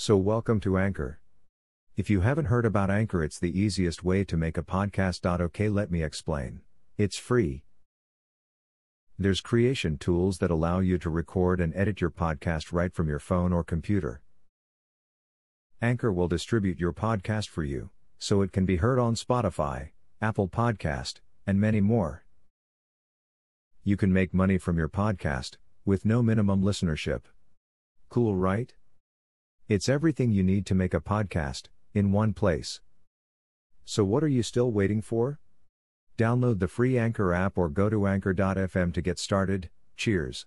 So, welcome to Anchor. If you haven't heard about Anchor, it's the easiest way to make a podcast. Okay, let me explain. It's free. There's creation tools that allow you to record and edit your podcast right from your phone or computer. Anchor will distribute your podcast for you, so it can be heard on Spotify, Apple Podcast, and many more. You can make money from your podcast, with no minimum listenership. Cool, right? It's everything you need to make a podcast, in one place. So, what are you still waiting for? Download the free Anchor app or go to anchor.fm to get started. Cheers.